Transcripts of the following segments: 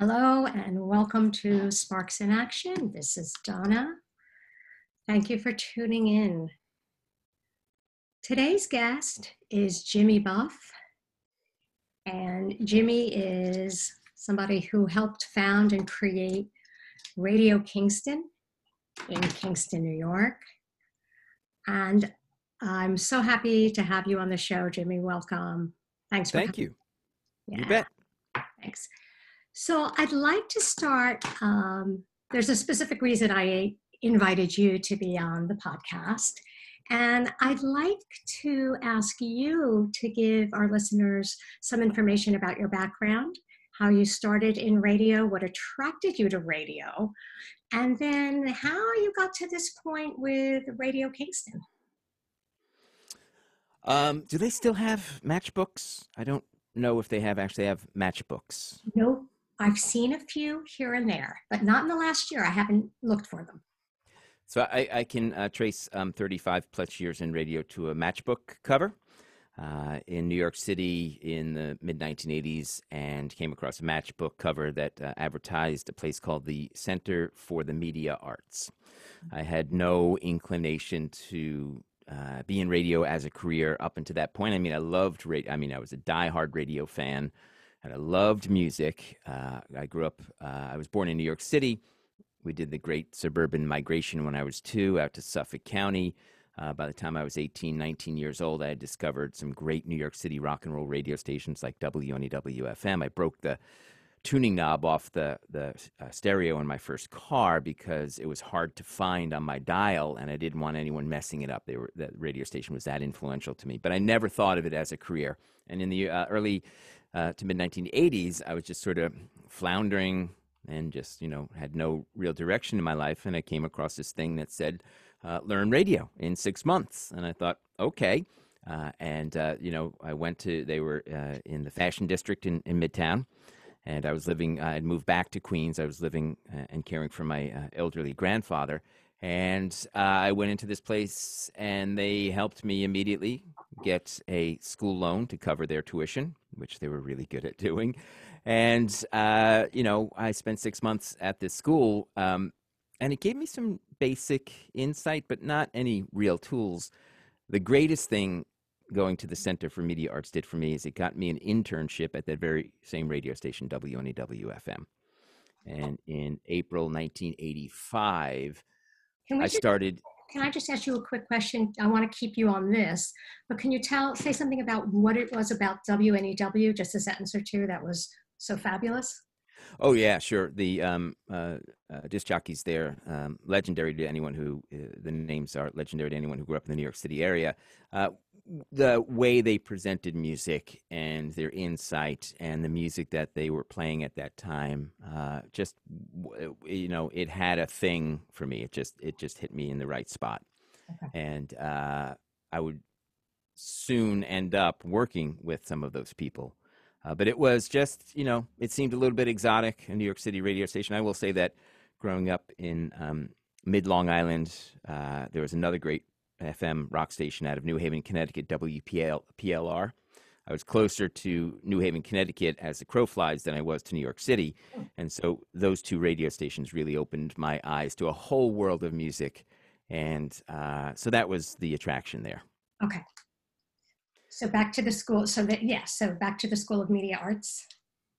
Hello and welcome to Sparks in Action. This is Donna. Thank you for tuning in. Today's guest is Jimmy Buff. And Jimmy is somebody who helped found and create Radio Kingston in Kingston, New York. And I'm so happy to have you on the show, Jimmy. Welcome. Thanks for Thank you. Yeah. You bet. Thanks. So I'd like to start. Um, there's a specific reason I invited you to be on the podcast. And I'd like to ask you to give our listeners some information about your background, how you started in radio, what attracted you to radio, and then how you got to this point with Radio Kingston. Um, do they still have matchbooks? I don't know if they have actually have matchbooks. Nope. I've seen a few here and there, but not in the last year. I haven't looked for them. So I, I can uh, trace um, 35 plus years in radio to a matchbook cover uh, in New York City in the mid 1980s and came across a matchbook cover that uh, advertised a place called the Center for the Media Arts. I had no inclination to uh, be in radio as a career up until that point. I mean, I loved radio. I mean, I was a diehard radio fan and I loved music. Uh, I grew up, uh, I was born in New York City. We did the great suburban migration when I was two out to Suffolk County. Uh, by the time I was 18, 19 years old, I had discovered some great New York City rock and roll radio stations like WNEW FM. I broke the tuning knob off the, the uh, stereo in my first car because it was hard to find on my dial and I didn't want anyone messing it up. They were, the radio station was that influential to me. But I never thought of it as a career. And in the uh, early uh, to mid 1980s, I was just sort of floundering and just, you know, had no real direction in my life. And I came across this thing that said, uh, learn radio in six months. And I thought, okay. Uh, and, uh, you know, I went to, they were in the fashion district in, in Midtown. And I was living, I had moved back to Queens. I was living uh, and caring for my uh, elderly grandfather. And I went into this place and they helped me immediately get a school loan to cover their tuition which they were really good at doing. And, uh, you know, I spent six months at this school, um, and it gave me some basic insight, but not any real tools. The greatest thing going to the Center for Media Arts did for me is it got me an internship at that very same radio station, WNEW FM. And in April 1985, I started. Can I just ask you a quick question? I want to keep you on this, but can you tell, say something about what it was about WNEW, just a sentence or two that was so fabulous? Oh yeah, sure. The um, uh, uh, disc jockeys there, um, legendary to anyone who uh, the names are legendary to anyone who grew up in the New York City area. The way they presented music and their insight and the music that they were playing at that time, uh, just you know, it had a thing for me. It just it just hit me in the right spot, okay. and uh, I would soon end up working with some of those people. Uh, but it was just, you know, it seemed a little bit exotic, a New York City radio station. I will say that growing up in um, mid Long Island, uh, there was another great FM rock station out of New Haven, Connecticut, WPLR. I was closer to New Haven, Connecticut as the crow flies than I was to New York City. And so those two radio stations really opened my eyes to a whole world of music. And uh, so that was the attraction there. Okay. So back to the school. So that, yeah, so back to the School of Media Arts.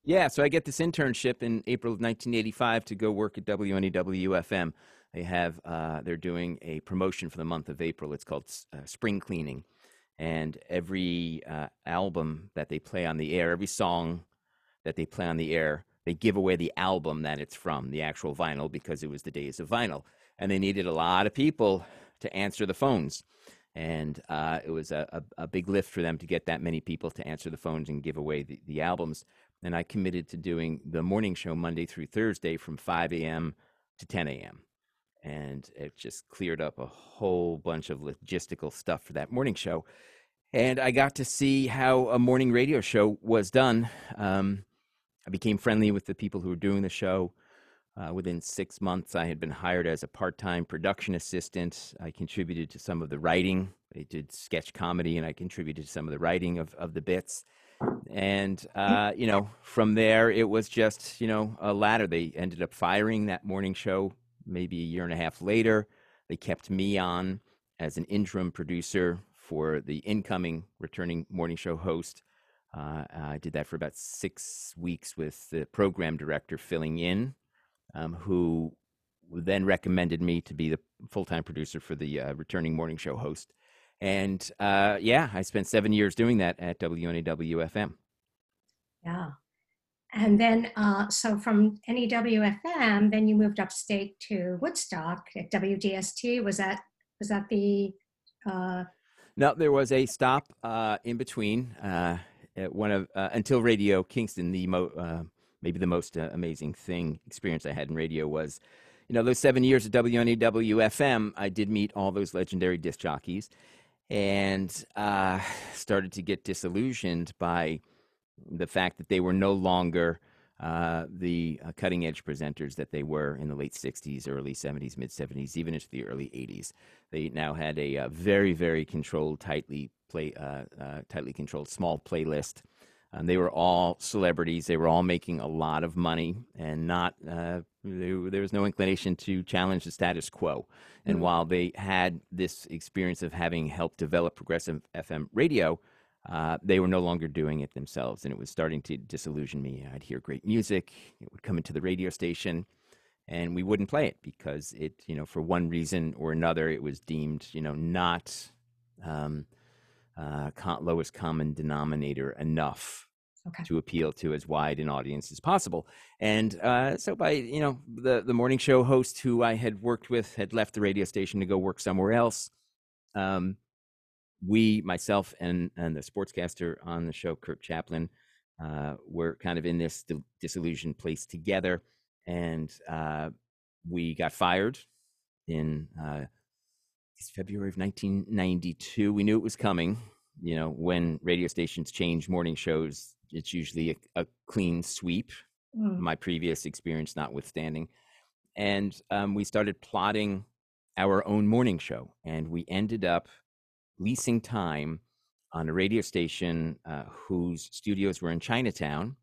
Yeah, so I get this internship in April of 1985 to go work at WNEW FM. They have uh, they're doing a promotion for the month of April. It's called uh, Spring Cleaning, and every uh, album that they play on the air, every song that they play on the air, they give away the album that it's from, the actual vinyl, because it was the days of vinyl, and they needed a lot of people to answer the phones. And uh, it was a, a, a, big lift for them to get that many people to answer the phones and give away the, the albums. And I committed to doing the morning show Monday through Thursday from 5 a.m. to 10 a.m and it just cleared up a whole bunch of logistical stuff for that morning show. And I got to see how a morning radio show was done. Um, I became friendly with the people who were doing the show. Uh, within six months, I had been hired as a part time production assistant. I contributed to some of the writing they did sketch comedy, and I contributed to some of the writing of, of the bits. And, uh, you know, from there, it was just, you know, a ladder. They ended up firing that morning show maybe a year and a half later. They kept me on as an interim producer for the incoming returning morning show host. Uh, I did that for about six weeks with the program director filling in, um, who then recommended me to be the full time producer for the uh, returning morning show host. And uh, yeah, I spent seven years doing that at WNEW FM. Yeah. And then, uh, so from NEWFM, then you moved upstate to Woodstock at WDST. Was that was that the? Uh... No, there was a stop uh, in between. Uh, one of uh, until Radio Kingston, the mo- uh, maybe the most amazing thing experience I had in radio was, you know, those seven years at WNEW FM. I did meet all those legendary disc jockeys, and started to get disillusioned by the fact that they were no longer uh, the uh, cutting edge presenters that they were in the late 60s, early 70s, mid 70s, even into the early 80s. They now had a, uh, very, very controlled, tightly play, uh, uh, tightly controlled small playlist. Um, they were all celebrities. They were all making a lot of money, and not uh, there, there, was no inclination to challenge the status quo. And mm-hmm. while they had this experience of having helped develop progressive FM radio, uh, they were no longer doing it themselves, and it was starting to disillusion me. I'd hear great music; it would come into the radio station, and we wouldn't play it because it, you know, for one reason or another, it was deemed, you know, not um, uh, lowest common denominator enough okay. to appeal to as wide an audience as possible. And uh, so, by you know, the the morning show host who I had worked with had left the radio station to go work somewhere else. Um, we, myself, and and the sportscaster on the show, Kurt Chaplin, uh, were kind of in this disillusioned place together, and uh, we got fired in uh, February of 1992. We knew it was coming. You know, when radio stations change morning shows, it's usually a, a clean sweep. Mm. My previous experience notwithstanding, and um, we started plotting our own morning show, and we ended up leasing time on a radio station uh, whose studios were in Chinatown.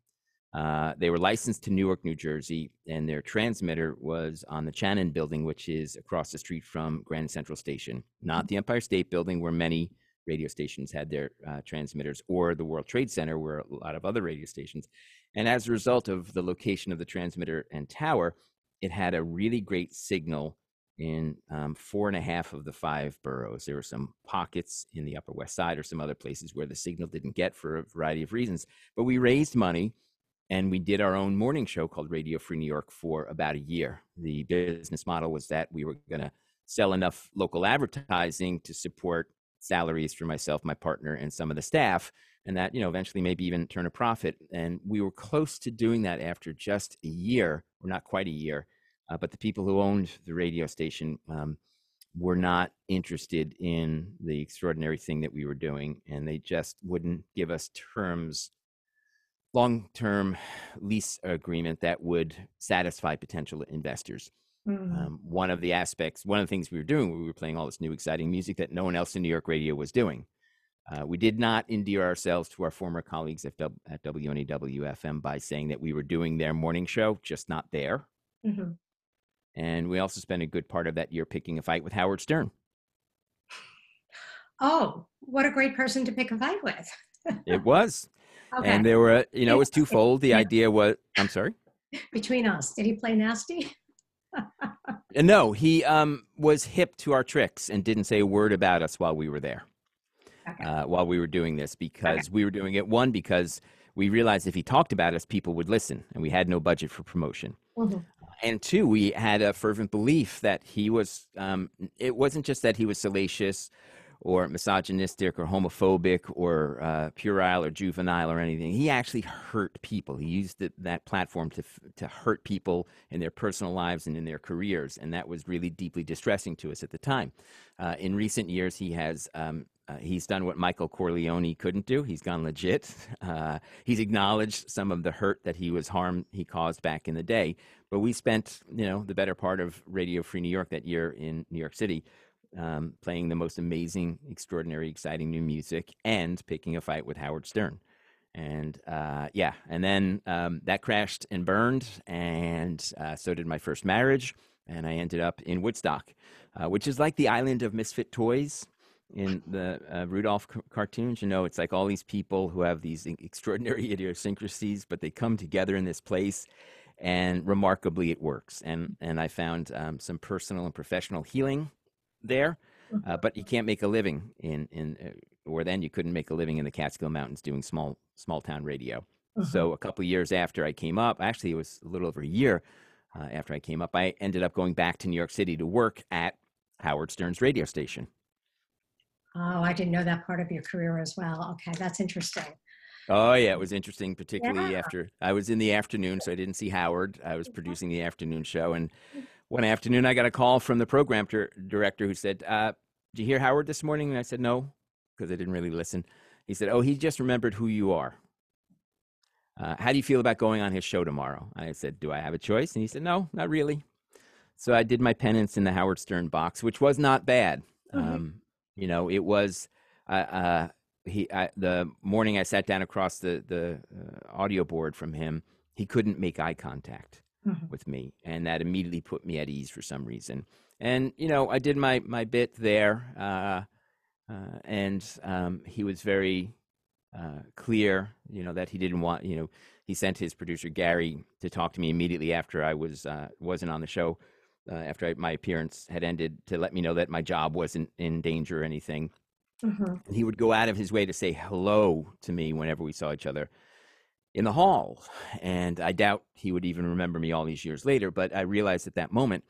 Uh, they were licensed to Newark, New Jersey, and their transmitter was on the Chanin building, which is across the street from Grand Central Station, not the Empire State Building, where many radio stations had their uh, transmitters, or the World Trade Center, where a lot of other radio stations. And as a result of the location of the transmitter and tower, it had a really great signal in um, four and a half of the five boroughs. There were some pockets in the Upper West Side or some other places where the signal didn't get for a variety of reasons. But we raised money and we did our own morning show called Radio Free New York for about a year. The business model was that we were going to sell enough local advertising to support salaries for myself, my partner, and some of the staff, and that you know eventually maybe even turn a profit. And we were close to doing that after just a year, or not quite a year uh, but the people who owned the radio station um, were not interested in the extraordinary thing that we were doing, and they just wouldn't give us terms, long-term lease agreement that would satisfy potential investors. Mm-hmm. Um, one of the aspects, one of the things we were doing, we were playing all this new exciting music that no one else in New York radio was doing. Uh, we did not endear ourselves to our former colleagues at, w- at WNEW FM by saying that we were doing their morning show, just not there. Mm-hmm. And we also spent a good part of that year picking a fight with Howard Stern. Oh, what a great person to pick a fight with. it was. Okay. And there were, you know, it was twofold. The idea was, I'm sorry? Between us, did he play nasty? Uh, no, he um, was hip to our tricks and didn't say a word about us while we were there, okay. uh, while we were doing this, because okay. we were doing it, one, because we realized if he talked about us, people would listen, and we had no budget for promotion. Mm-hmm and two, we had a fervent belief that he was. Um, it wasn't just that he was salacious, or misogynistic, or homophobic, or uh, puerile, or juvenile, or anything. He actually hurt people. He used the, that platform to to hurt people in their personal lives and in their careers, and that was really deeply distressing to us at the time. Uh, in recent years, he has um, uh, he's done what Michael Corleone couldn't do. He's gone legit. Uh, he's acknowledged some of the hurt that he was harmed he caused back in the day. But we spent, you know, the better part of Radio Free New York that year in New York City, um, playing the most amazing, extraordinary, exciting new music, and picking a fight with Howard Stern. And uh, yeah, and then um, that crashed and burned, and uh, so did my first marriage. And I ended up in Woodstock, uh, which is like the island of misfit toys in the uh, Rudolph c- cartoons. You know, it's like all these people who have these extraordinary idiosyncrasies, but they come together in this place, and remarkably, it works. And and I found um, some personal and professional healing there, uh, but you can't make a living in in uh, or then you couldn't make a living in the Catskill Mountains doing small small town radio. Uh-huh. So a couple years after I came up, actually it was a little over a year uh, after I came up, I ended up going back to New York City to work at Howard Stern's radio station. Oh, I didn't know that part of your career as well. Okay, that's interesting. Oh yeah, it was interesting, particularly yeah. after I was in the afternoon, so I didn't see Howard. I was producing the afternoon show, and one afternoon I got a call from the program director who said, uh, "Did you hear Howard this morning?" And I said, "No," because I didn't really listen. He said, "Oh, he just remembered who you are." Uh, how do you feel about going on his show tomorrow? I said, Do I have a choice? And he said, No, not really. So I did my penance in the Howard Stern box, which was not bad. Mm-hmm. Um, you know, it was uh, uh, he I, the morning I sat down across the the uh, audio board from him. He couldn't make eye contact mm-hmm. with me, and that immediately put me at ease for some reason. And you know, I did my my bit there, uh, uh, and um, he was very uh, clear, you know, that he didn't want, you know, he sent his producer Gary to talk to me immediately after I was uh, wasn't on the show, uh, after I, my appearance had ended, to let me know that my job wasn't in danger or anything. Mm-hmm. And he would go out of his way to say hello to me whenever we saw each other in the hall. And I doubt he would even remember me all these years later. But I realized at that moment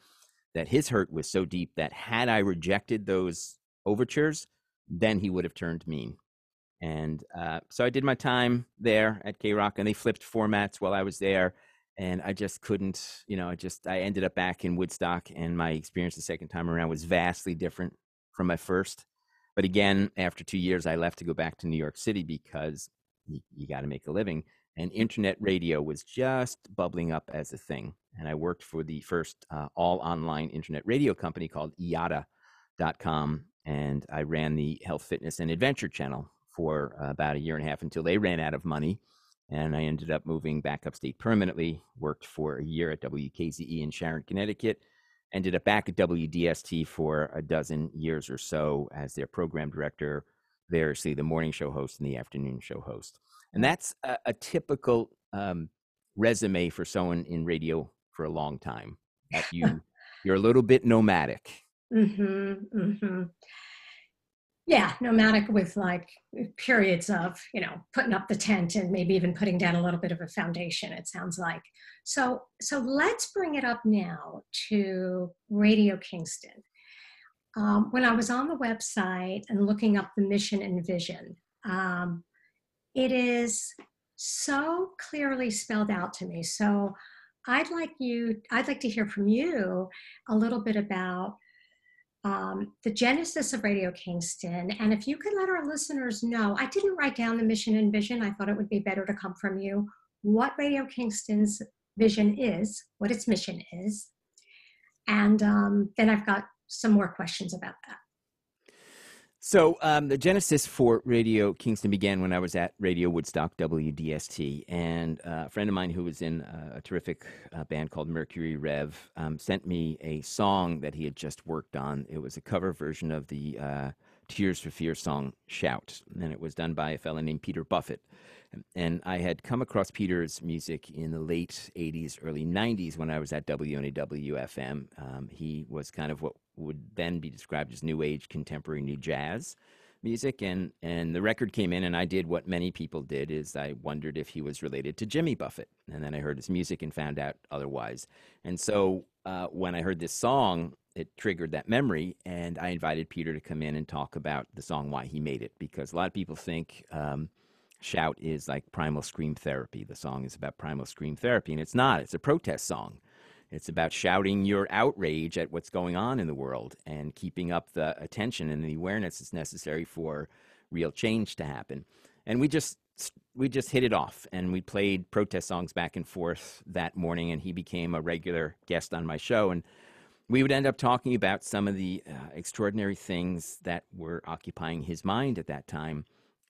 that his hurt was so deep that had I rejected those overtures, then he would have turned mean. And uh, so I did my time there at K Rock, and they flipped formats while I was there. And I just couldn't, you know, I just, I ended up back in Woodstock, and my experience the second time around was vastly different from my first. But again, after two years, I left to go back to New York City because you, you got to make a living. And internet radio was just bubbling up as a thing. And I worked for the first uh, all online internet radio company called IATA.com. And I ran the health, fitness, and adventure channel for uh, about a year and a half until they ran out of money. And I ended up moving back upstate permanently, worked for a year at WKZE in Sharon, Connecticut, ended up back at WDST for a dozen years or so as their program director, variously the morning show host and the afternoon show host. And that's a, a typical um, resume for someone in radio for a long time. That you you're a little bit nomadic. Mm-hmm, mm-hmm yeah nomadic with like periods of you know putting up the tent and maybe even putting down a little bit of a foundation it sounds like. So so let's bring it up now to radio kingston. Um, when i was on the website and looking up the mission and vision um, it is so clearly spelled out to me. So i'd like you i'd like to hear from you a little bit about um, the genesis of Radio Kingston. And if you could let our listeners know, I didn't write down the mission and vision. I thought it would be better to come from you. What Radio Kingston's vision is, what its mission is. And um, then I've got some more questions about that. So um, the genesis for Radio Kingston began when I was at Radio Woodstock WDST, and uh, a friend of mine who was in a, terrific uh, band called Mercury Rev um, sent me a song that he had just worked on. It was a cover version of the uh, Tears for Fear song "Shout," and it was done by a fellow named Peter Buffett. And I had come across Peter's music in the late 80s, early 90s when I was at WNEW Um, he was kind of what would then be described as new age contemporary new jazz music. And and the record came in and I did what many people did is I wondered if he was related to Jimmy Buffett. And then I heard his music and found out otherwise. And so uh, when I heard this song it triggered that memory and I invited Peter to come in and talk about the song why he made it because a lot of people think um, shout is like primal scream therapy. The song is about primal scream therapy and it's not. It's a protest song. It's about shouting your outrage at what's going on in the world and keeping up the attention and the awareness that's necessary for real change to happen. And we just we just hit it off and we played protest songs back and forth that morning and he became a regular guest on my show. And we would end up talking about some of the uh, extraordinary things that were occupying his mind at that time.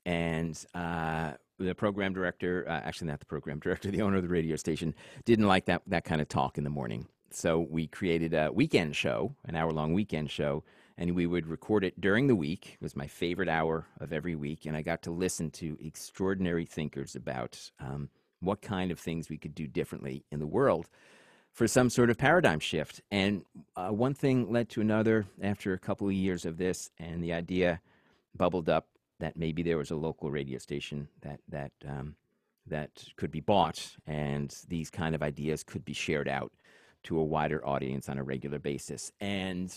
And uh, the program director, uh, actually not the program director, the owner of the radio station, didn't like that that kind of talk in the morning. So we created a weekend show, an hour long weekend show, and we would record it during the week. It was my favorite hour of every week, and I got to listen to extraordinary thinkers about um, what kind of things we could do differently in the world for some sort of paradigm shift. And uh, one thing led to another after a couple of years of this, and the idea bubbled up that maybe there was a local radio station that that um, that could be bought, and these kind of ideas could be shared out to a wider audience on a regular basis. And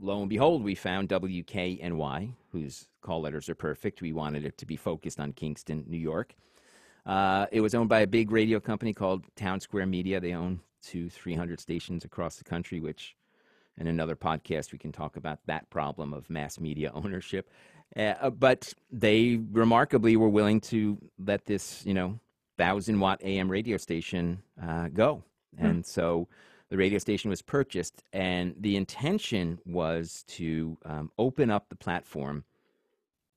lo and behold, we found WKNY, whose call letters are perfect. We wanted it to be focused on Kingston, New York. Uh, it was owned by a big radio company called Townsquare Media. They own two, 300 stations across the country, which in another podcast we can talk about that problem of mass media ownership. Uh, but they remarkably were willing to let this, you know, thousand watt AM radio station uh, go. Hmm. And so the radio station was purchased, and the intention was to um, open up the platform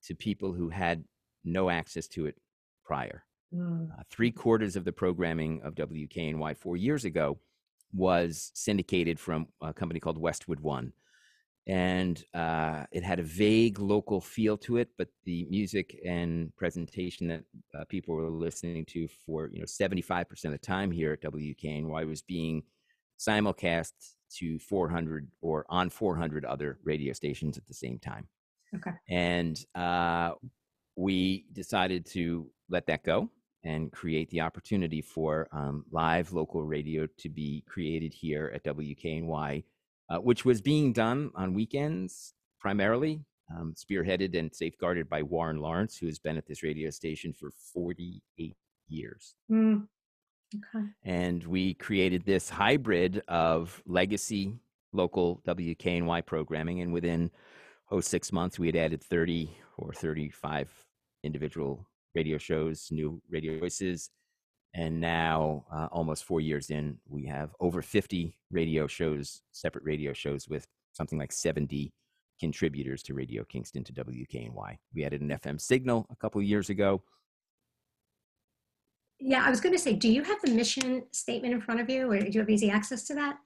to people who had no access to it prior. Mm. Uh, three quarters of the programming of WKNY four years ago was syndicated from a company called Westwood One and uh, it had a vague local feel to it. But the music and presentation that uh, people were listening to for you know seventy five percent of the time here at WKNY was being simulcast to 400 or on 400 other radio stations at the same time. Okay. And uh, we decided to let that go and create the opportunity for um, live local radio to be created here at WKNY uh, which was being done on weekends primarily, um, spearheaded and safeguarded by Warren Lawrence, who has been at this radio station for 48 years. Mm. Okay. And we created this hybrid of legacy local WKNY programming. And within, oh, six months, we had added 30 or 35 individual radio shows, new radio voices, and now, uh, almost four years in, we have over 50 radio shows, separate radio shows with something like 70 contributors to Radio Kingston to WKNY. We added an FM signal a couple of years ago. Yeah, I was going to say, do you have the mission statement in front of you, or do you have easy access to that?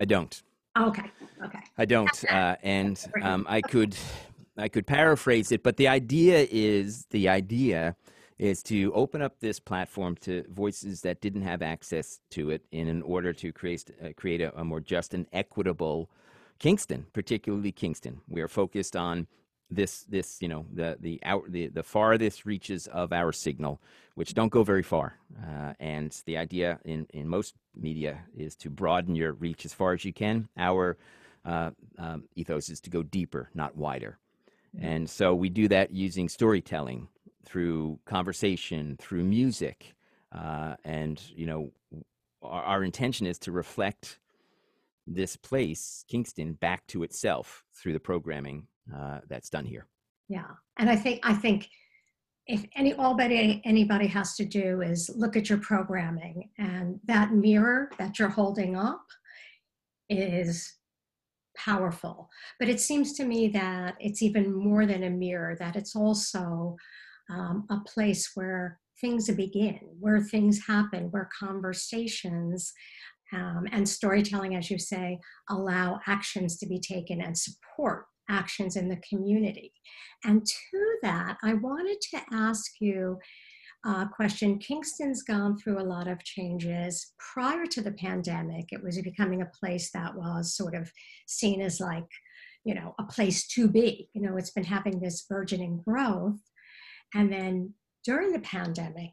I don't. Oh, okay. Okay. I don't, uh, and um, I could, I could paraphrase it, but the idea is the idea is to open up this platform to voices that didn't have access to it in order to create, uh, create a, a, more just and equitable Kingston, particularly Kingston. We are focused on this, this you know, the, the, out, the, the farthest reaches of our signal, which don't go very far. Uh, and the idea in, in most media is to broaden your reach as far as you can. Our uh, um, ethos is to go deeper, not wider. And so we do that using storytelling through conversation, through music, uh, and you know, our, our, intention is to reflect this place, Kingston, back to itself through the programming uh, that's done here. Yeah, and I think I think if any anybody anybody has to do is look at your programming, and that mirror that you're holding up is powerful. But it seems to me that it's even more than a mirror; that it's also um, a place where things begin, where things happen, where conversations um, and storytelling, as you say, allow actions to be taken and support actions in the community. And to that, I wanted to ask you a question. Kingston's gone through a lot of changes. Prior to the pandemic, it was becoming a place that was sort of seen as like, you know, a place to be. You know, it's been having this burgeoning growth. And then during the pandemic,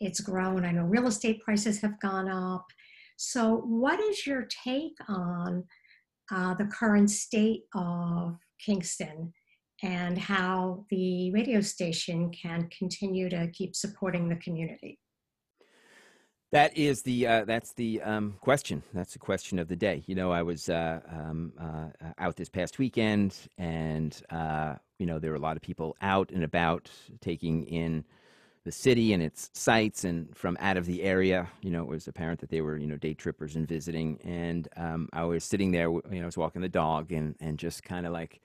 it's grown. I know real estate prices have gone up. So, what is your take on uh, the current state of Kingston and how the radio station can continue to keep supporting the community? That is the uh, that's the um, question. That's the question of the day. You know, I was uh, um, uh, out this past weekend, and uh, you know there were a lot of people out and about taking in the city and its sights, and from out of the area. You know, it was apparent that they were, you know, day trippers and visiting. And um, I was sitting there, you know, I was walking the dog and, and just kind of like,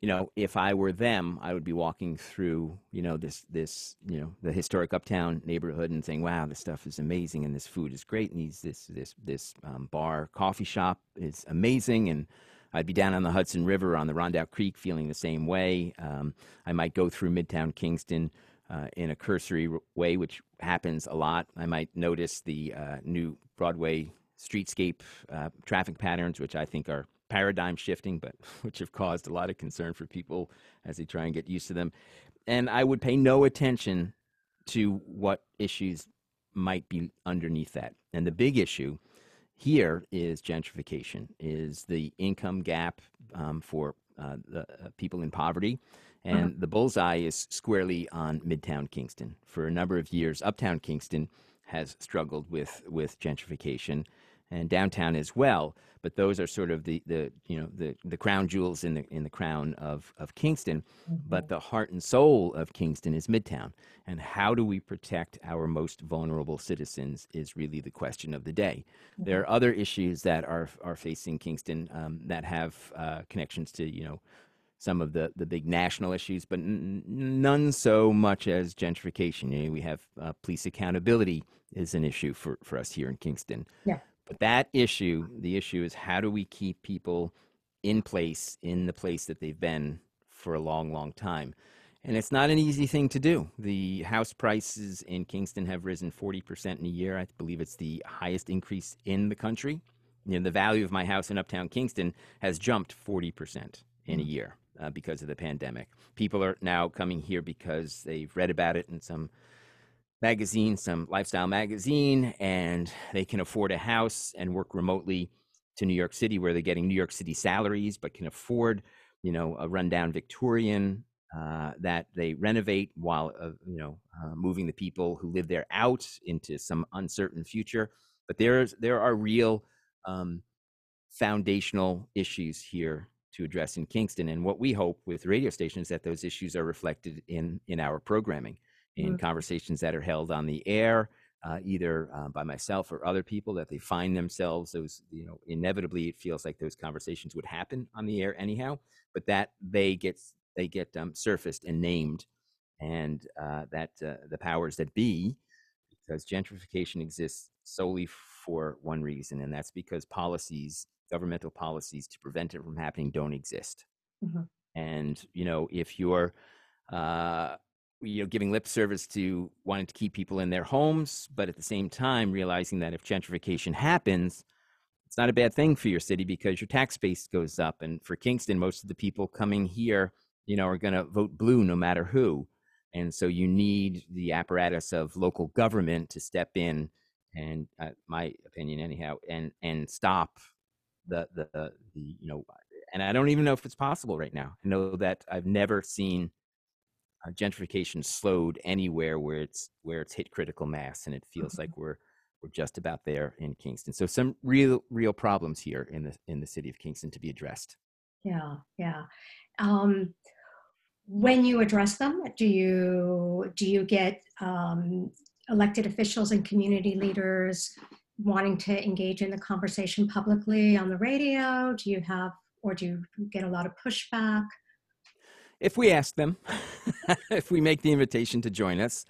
you know, if I were them, I would be walking through, you know, this, this, you know, the historic uptown neighborhood and saying, wow, this stuff is amazing and this food is great. And these, this, this, this um, bar, coffee shop is amazing. And, I'd be down on the Hudson River on the Rondout Creek feeling the same way. Um, I might go through Midtown Kingston uh, in a cursory way, which happens a lot. I might notice the uh, new Broadway streetscape uh, traffic patterns, which I think are paradigm shifting, but which have caused a lot of concern for people as they try and get used to them. And I would pay no attention to what issues might be underneath that. And the big issue here is gentrification, is the income gap um, for uh, the uh, people in poverty uh-huh. and uh-huh. the bullseye is squarely on Midtown Kingston. For a number of years, Uptown Kingston has struggled with with gentrification, and downtown as well. But those are sort of the, the you know the, the crown jewels in the in the crown of of Kingston. Mm-hmm. But the heart and soul of Kingston is Midtown. And how do we protect our most vulnerable citizens is really the question of the day. Mm-hmm. There are other issues that are are facing Kingston um, that have uh, connections to you know some of the, the big national issues, but n- none so much as gentrification. You know, we have uh, police accountability is an issue for, for us here in Kingston. Yeah. But that issue, the issue is how do we keep people in place in the place that they've been for a long, long time? And it's not an easy thing to do. The house prices in Kingston have risen 40% in a year. I believe it's the highest increase in the country. You know, the value of my house in Uptown Kingston has jumped 40% in a mm. year uh, because of the pandemic. People are now coming here because they've read about it in some magazine, some lifestyle magazine, and they can afford a house and work remotely to New York City, where they're getting New York City salaries, but can afford, you know, a rundown Victorian uh, that they renovate while, uh, you know, uh, moving the people who live there out into some uncertain future. But there's there are real um, foundational issues here to address in Kingston. And what we hope with radio stations that those issues are reflected in in our programming, in mm-hmm. conversations that are held on the air, uh, either uh, by myself or other people, that they find themselves those you know inevitably it feels like those conversations would happen on the air anyhow, but that they get they get um, surfaced and named, and uh, that uh, the powers that be, because gentrification exists solely for one reason, and that's because policies governmental policies to prevent it from happening don't exist. Mm-hmm. And you know, if you're uh, you know giving lip service to wanting to keep people in their homes, but at the same time realizing that if gentrification happens, it's not a bad thing for your city because your tax base goes up. And for Kingston, most of the people coming here, you know, are going to vote blue no matter who. And so you need the apparatus of local government to step in and uh, my opinion anyhow and and stop the the the you know and I don't even know if it's possible right now. I know that I've never seen uh, gentrification slowed anywhere where it's where it's hit critical mass, and it feels mm-hmm. like we're we're just about there in Kingston. So some real real problems here in the in the city of Kingston to be addressed. Yeah, yeah. Um, when you address them, do you do you get um, elected officials and community leaders wanting to engage in the conversation publicly on the radio? Do you have, or do you get a lot of pushback? If we ask them, if we make the invitation to join us,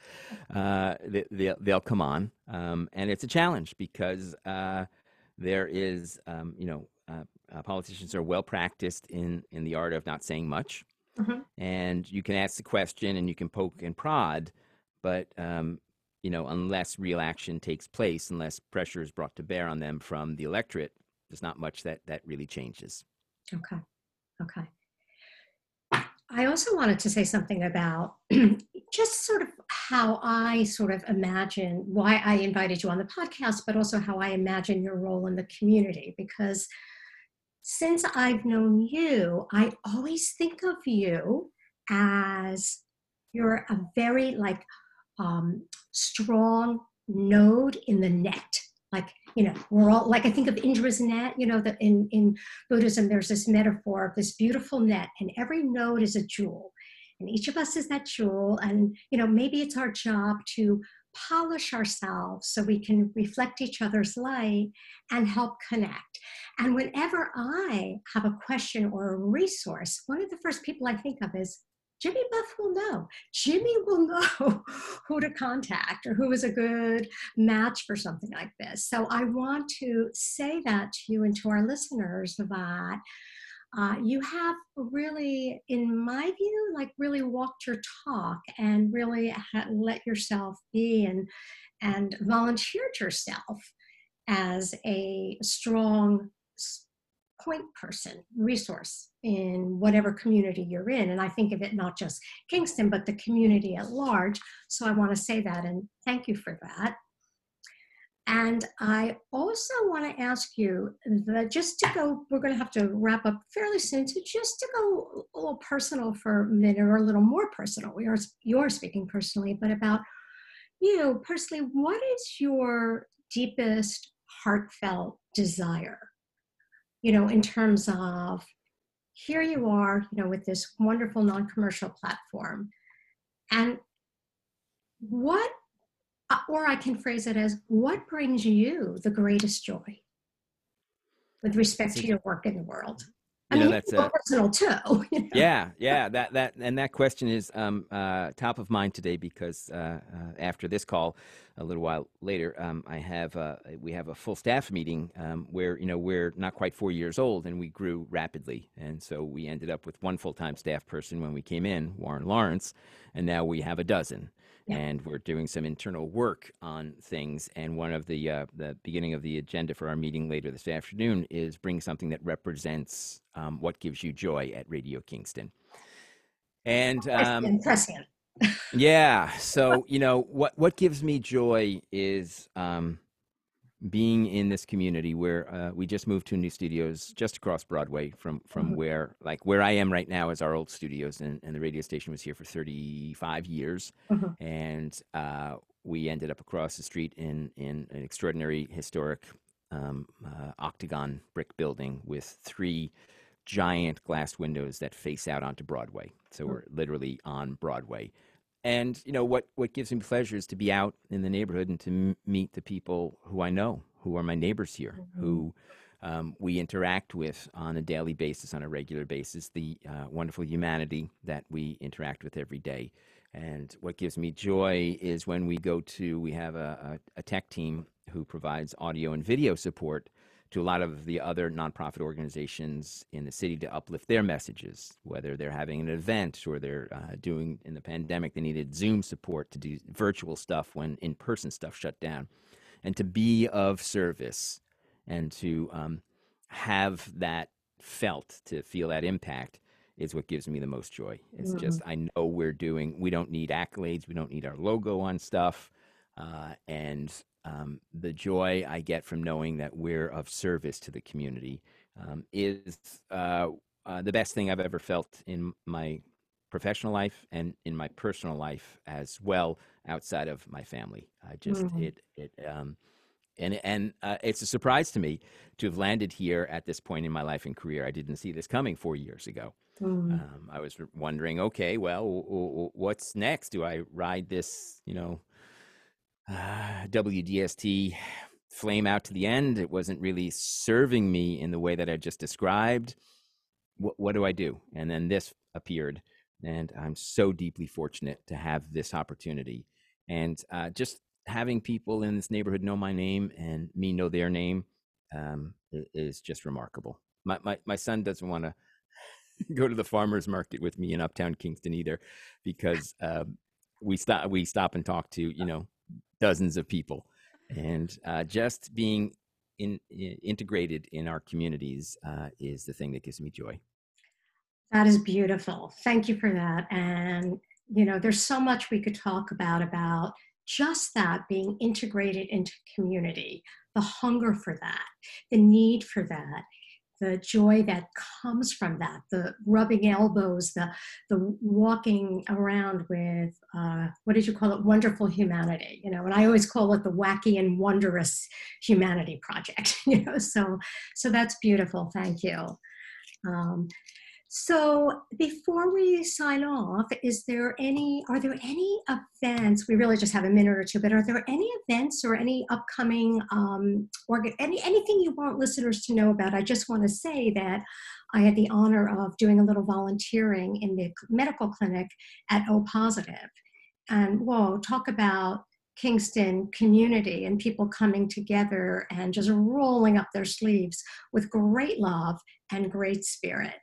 uh, they, will come on. Um, and it's a challenge because uh, there is, um, you know, uh, uh, politicians are well practiced in, in the art of not saying much. Mm-hmm. And you can ask the question and you can poke and prod, but um, you know, unless real action takes place, unless pressure is brought to bear on them from the electorate, there's not much that that really changes. Okay. Okay. I also wanted to say something about just sort of how I sort of imagine why I invited you on the podcast, but also how I imagine your role in the community. Because since I've known you, I always think of you as you're a very like um, strong node in the net like you know we're all like i think of indra's net you know that in in buddhism there's this metaphor of this beautiful net and every node is a jewel. And each of us is that jewel and you know maybe it's our job to polish ourselves so we can reflect each other's light and help connect. And whenever i have a question or a resource one of the first people i think of is Jimmy Buff will know. Jimmy will know who to contact or who is a good match for something like this. So I want to say that to you and to our listeners that uh, you have really, in my view, like really walked your talk and really let yourself be and and volunteered yourself as a strong point person resource in whatever community you're in and i think of it not just kingston but the community at large so i want to say that and thank you for that and I also want to ask you that just to go, we're going to have to wrap up fairly soon. So just to go a little personal for a minute or a little more personal, we are, you're speaking personally, but about you personally, what is your deepest heartfelt desire? You know, in terms of here you are, you know, with this wonderful non commercial platform. And what uh, or I can phrase it as what brings you the greatest joy with respect to your work in the world? I you know, mean, that's a, personal too. You know? Yeah, yeah. That that and that question is um, uh, top of mind today because uh, uh, after this call, a little while later, um, I have uh, we have a full staff meeting um, where you know we're not quite four years old and we grew rapidly, and so we ended up with one full time staff person when we came in, Warren Lawrence, and now we have a dozen and we're doing some internal work on things. And one of the uh, the beginning of the agenda for our meeting later this afternoon is bring something that represents um, what gives you joy at Radio Kingston. And um, yeah, so you know what what gives me joy is um, being in this community where uh, we just moved to new studios just across Broadway from from mm-hmm. where like where I am right now is our old studios and, and the radio station was here for 35 years mm-hmm. and uh, we ended up across the street in in an extraordinary historic um, uh, octagon brick building with three giant glass windows that face out onto Broadway so mm-hmm. we're literally on Broadway and you know what what gives me pleasure is to be out in the neighborhood and to m- meet the people who I know, who are my neighbors here, mm-hmm. who um, we interact with on a daily basis, on a regular basis. The uh, wonderful humanity that we interact with every day. And what gives me joy is when we go to, we have a, a, a tech team who provides audio and video support to a lot of the other nonprofit organizations in the city to uplift their messages, whether they're having an event or they're uh, doing in the pandemic, they needed Zoom support to do virtual stuff when in person stuff shut down. And to be of service and to um, have that felt, to feel that impact is what gives me the most joy. It's mm-hmm. just, I know we're doing, we don't need accolades, we don't need our logo on stuff. Uh, and um, the joy I get from knowing that we're of service to the community um, is uh, uh, the best thing I've ever felt in my professional life and in my personal life as well outside of my family. I just mm-hmm. it it um, and and uh, it's a surprise to me to have landed here at this point in my life and career. I didn't see this coming four years ago. Mm-hmm. Um, I was wondering, okay, well, w- w- what's next? Do I ride this, you know, uh, WDST flame out to the end. It wasn't really serving me in the way that I just described. What, what do I do? And then this appeared, and I'm so deeply fortunate to have this opportunity. And uh, just having people in this neighborhood know my name and me know their name um, is just remarkable. My, my, my son doesn't want to go to the farmer's market with me in uptown Kingston either because um, we stop we stop and talk to you know dozens of people, and uh, just being in, in, integrated in our communities uh, is the thing that gives me joy. That is beautiful. Thank you for that. And you know, there's so much we could talk about about just that being integrated into community, the hunger for that, the need for that, the joy that comes from that, the rubbing elbows, the the walking around with uh, what did you call it? Wonderful humanity, you know. And I always call it the wacky and wondrous humanity project, you know. So so that's beautiful. Thank you. Um, So before we sign off, is there any, are there any events, we really just have a minute or two, but are there any events or any upcoming, um, or any, anything you want listeners to know about? I just want to say that I had the honor of doing a little volunteering in the medical clinic at O Positive. And whoa, talk about Kingston community and people coming together and just rolling up their sleeves with great love and great spirit.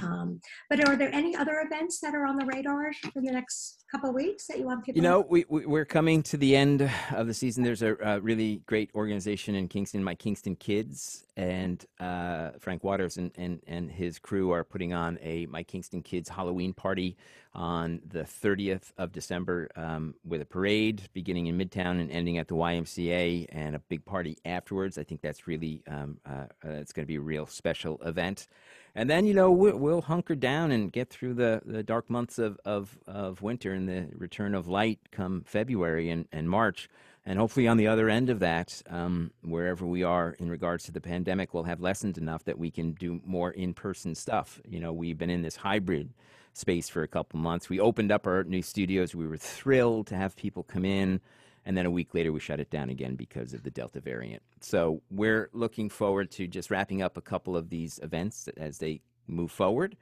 Um, but are there any other events that are on the radar for the next couple of weeks that you want people? You know, we, we are coming to the end of the season. There's a, a really great organization in Kingston, my Kingston Kids, and uh, Frank Waters and, and and his crew are putting on a my Kingston Kids Halloween party on the 30th of December um, with a parade beginning in Midtown and ending at the YMCA and a big party afterwards. I think that's really um, uh, uh, it's going to be a real special event and then you know we'll, we'll, hunker down and get through the, the dark months of, of, of winter and the return of light come February and, and March. And hopefully, on the other end of that, um, wherever we are in regards to the pandemic, we'll have lessened enough that we can do more in person stuff. You know, we've been in this hybrid space for a couple months. We opened up our new studios. We were thrilled to have people come in and then a week later we shut it down again because of the Delta variant. So we're looking forward to just wrapping up a couple of these events as they move forward,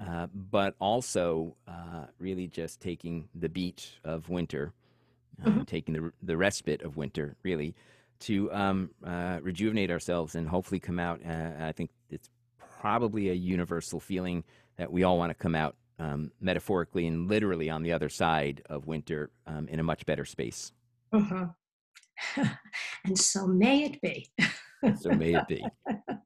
uh, but also uh, really just taking the beat of winter, um, mm-hmm. taking the the respite of winter, really, to um, uh, rejuvenate ourselves and hopefully come out. Uh, I think it's probably a universal feeling that we all want to come out um, metaphorically and literally on the other side of winter um, in a much better space. Uh-huh. and so may it be. so may it be.